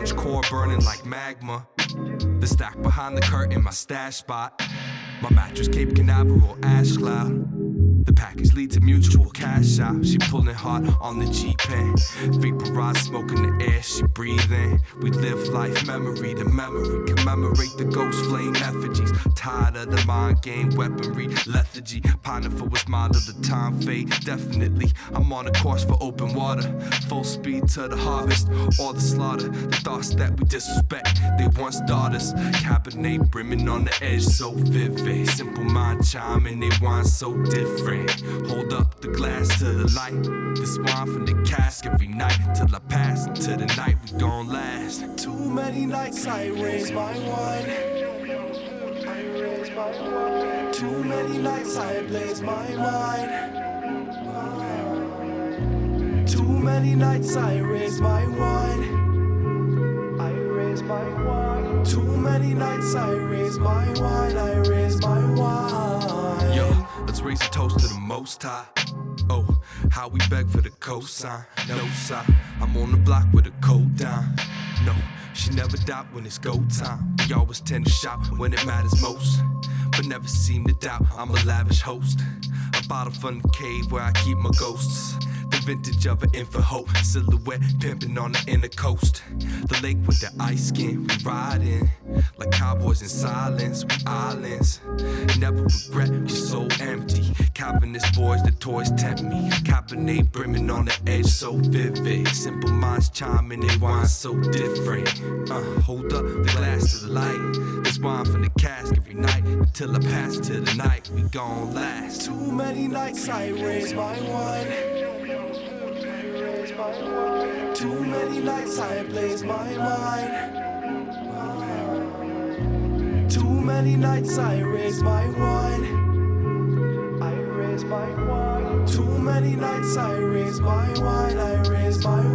orange core burning like magma. The stack behind the curtain, my stash spot. My mattress, Cape Canaveral, ash cloud. The package lead to mutual cash out. She pulling hard on the G pen. Vaporize, in the air she breathing. We live life memory to memory. Commemorate the ghost flame effigies. Tired of the mind game weaponry. Lethargy. Pining for what's mine of the time fade. Definitely, I'm on a course for open water. Full speed to the harvest or the slaughter. The thoughts that we disrespect, they once daughters. Cabernet brimming on the edge, so vivid. Simple mind chiming, they want so different. Hold up the glass to the light. This wine from the cask every night till I pass. Till the night we gon' last. Too many nights I raise my wine. Too many nights I blaze my mind. Too many nights I raise my wine. I raise my wine. Too many nights I raise my wine. I raise my wine. Yo, let's raise a toast to the most high. Oh, how we beg for the cosign. No sign. I'm on the block with a cold down. No, she never doubt when it's go time. We always tend to shout when it matters most. But never seem to doubt I'm a lavish host. A bottle from the cave where I keep my ghosts. The vintage of an infant hope, silhouette pimping on the inner coast. The lake with the ice skin, we riding like cowboys in silence. We islands, never regret. You're so empty. Calvinist boys, the toys tempt me. Cabernet brimming on the edge, so vivid. Simple minds chiming, they wine so different. Uh, hold up the glass to the light. This wine from the cask every night until I pass to the night. We gon' last. Too many nights I raise my wine. Too many nights I blaze my mind. Too many nights I raise my wine. I raise my wine. Too many nights I raise my wine. I raise my wine.